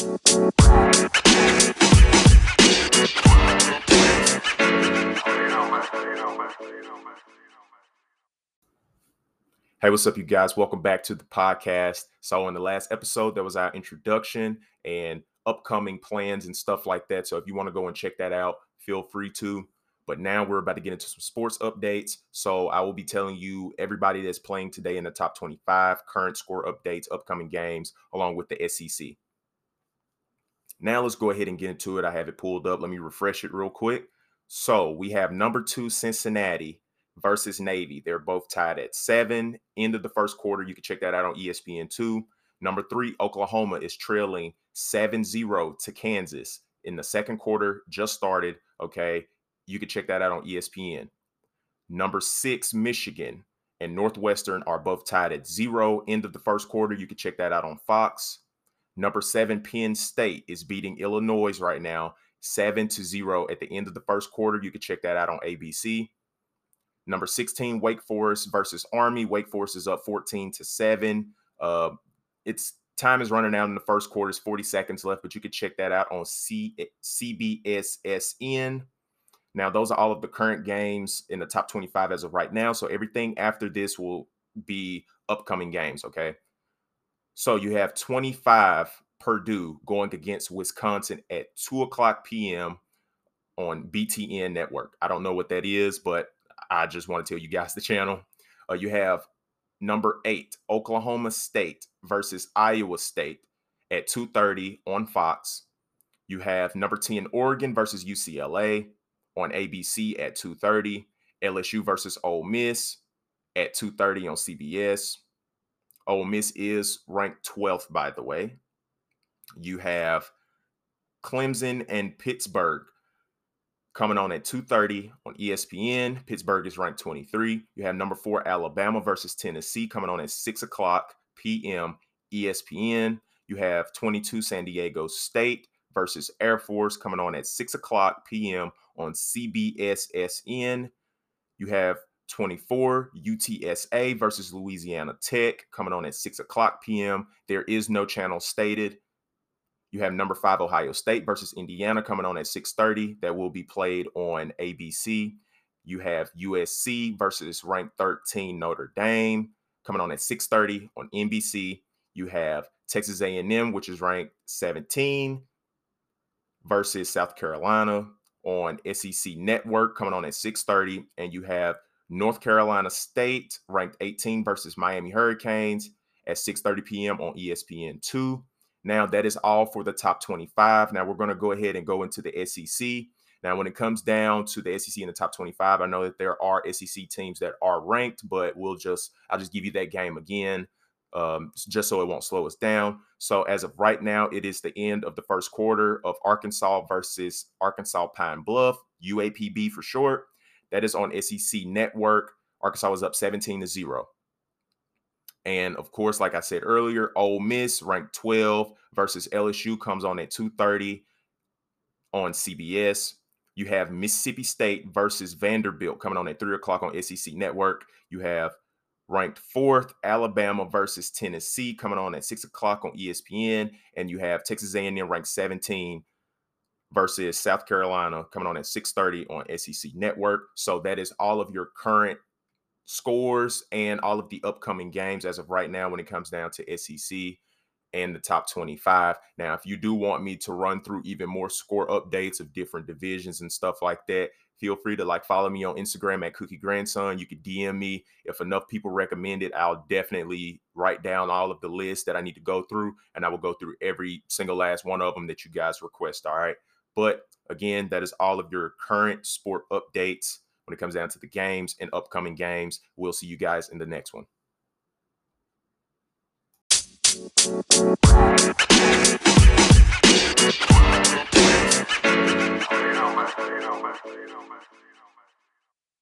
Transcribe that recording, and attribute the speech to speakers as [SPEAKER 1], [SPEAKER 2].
[SPEAKER 1] Hey, what's up, you guys? Welcome back to the podcast. So, in the last episode, that was our introduction and upcoming plans and stuff like that. So, if you want to go and check that out, feel free to. But now we're about to get into some sports updates. So, I will be telling you everybody that's playing today in the top 25, current score updates, upcoming games, along with the SEC. Now, let's go ahead and get into it. I have it pulled up. Let me refresh it real quick. So, we have number two, Cincinnati versus Navy. They're both tied at seven. End of the first quarter. You can check that out on ESPN2. Number three, Oklahoma is trailing 7 0 to Kansas in the second quarter, just started. Okay. You can check that out on ESPN. Number six, Michigan and Northwestern are both tied at zero. End of the first quarter. You can check that out on Fox. Number seven, Penn State is beating Illinois right now, seven to zero at the end of the first quarter. You can check that out on ABC. Number 16, Wake Forest versus Army. Wake Forest is up 14 to 7. Uh, it's time is running out in the first quarter. It's 40 seconds left, but you can check that out on C- CBSSN. Now, those are all of the current games in the top 25 as of right now. So everything after this will be upcoming games. Okay. So you have 25 Purdue going against Wisconsin at 2 o'clock p.m. on BTN Network. I don't know what that is, but I just want to tell you guys the channel. Uh, you have number eight, Oklahoma State versus Iowa State at 2:30 on Fox. You have number 10, Oregon versus UCLA on ABC at 2:30. LSU versus Ole Miss at 2:30 on CBS. Ole Miss is ranked 12th, by the way. You have Clemson and Pittsburgh coming on at 2.30 on espn pittsburgh is ranked 23 you have number four alabama versus tennessee coming on at 6 o'clock p.m espn you have 22 san diego state versus air force coming on at 6 o'clock p.m on cbssn you have 24 utsa versus louisiana tech coming on at 6 o'clock p.m there is no channel stated you have number five Ohio State versus Indiana coming on at 6:30. That will be played on ABC. You have USC versus ranked 13 Notre Dame coming on at 6:30 on NBC. You have Texas A&M, which is ranked 17, versus South Carolina on SEC Network coming on at 6:30, and you have North Carolina State ranked 18 versus Miami Hurricanes at 6:30 p.m. on ESPN2. Now, that is all for the top 25. Now, we're going to go ahead and go into the SEC. Now, when it comes down to the SEC in the top 25, I know that there are SEC teams that are ranked, but we'll just, I'll just give you that game again, um, just so it won't slow us down. So, as of right now, it is the end of the first quarter of Arkansas versus Arkansas Pine Bluff, UAPB for short. That is on SEC Network. Arkansas was up 17 to 0. And of course, like I said earlier, Ole Miss ranked 12 versus LSU comes on at 2:30 on CBS. You have Mississippi State versus Vanderbilt coming on at three o'clock on SEC Network. You have ranked fourth Alabama versus Tennessee coming on at six o'clock on ESPN, and you have Texas A&M ranked 17 versus South Carolina coming on at 6:30 on SEC Network. So that is all of your current scores and all of the upcoming games as of right now when it comes down to SEC and the top 25. Now, if you do want me to run through even more score updates of different divisions and stuff like that, feel free to like follow me on Instagram at Cookie Grandson. You could DM me. If enough people recommend it, I'll definitely write down all of the lists that I need to go through and I will go through every single last one of them that you guys request. All right. But again, that is all of your current sport updates when it comes down to the games and upcoming games. We'll see you guys in the next one.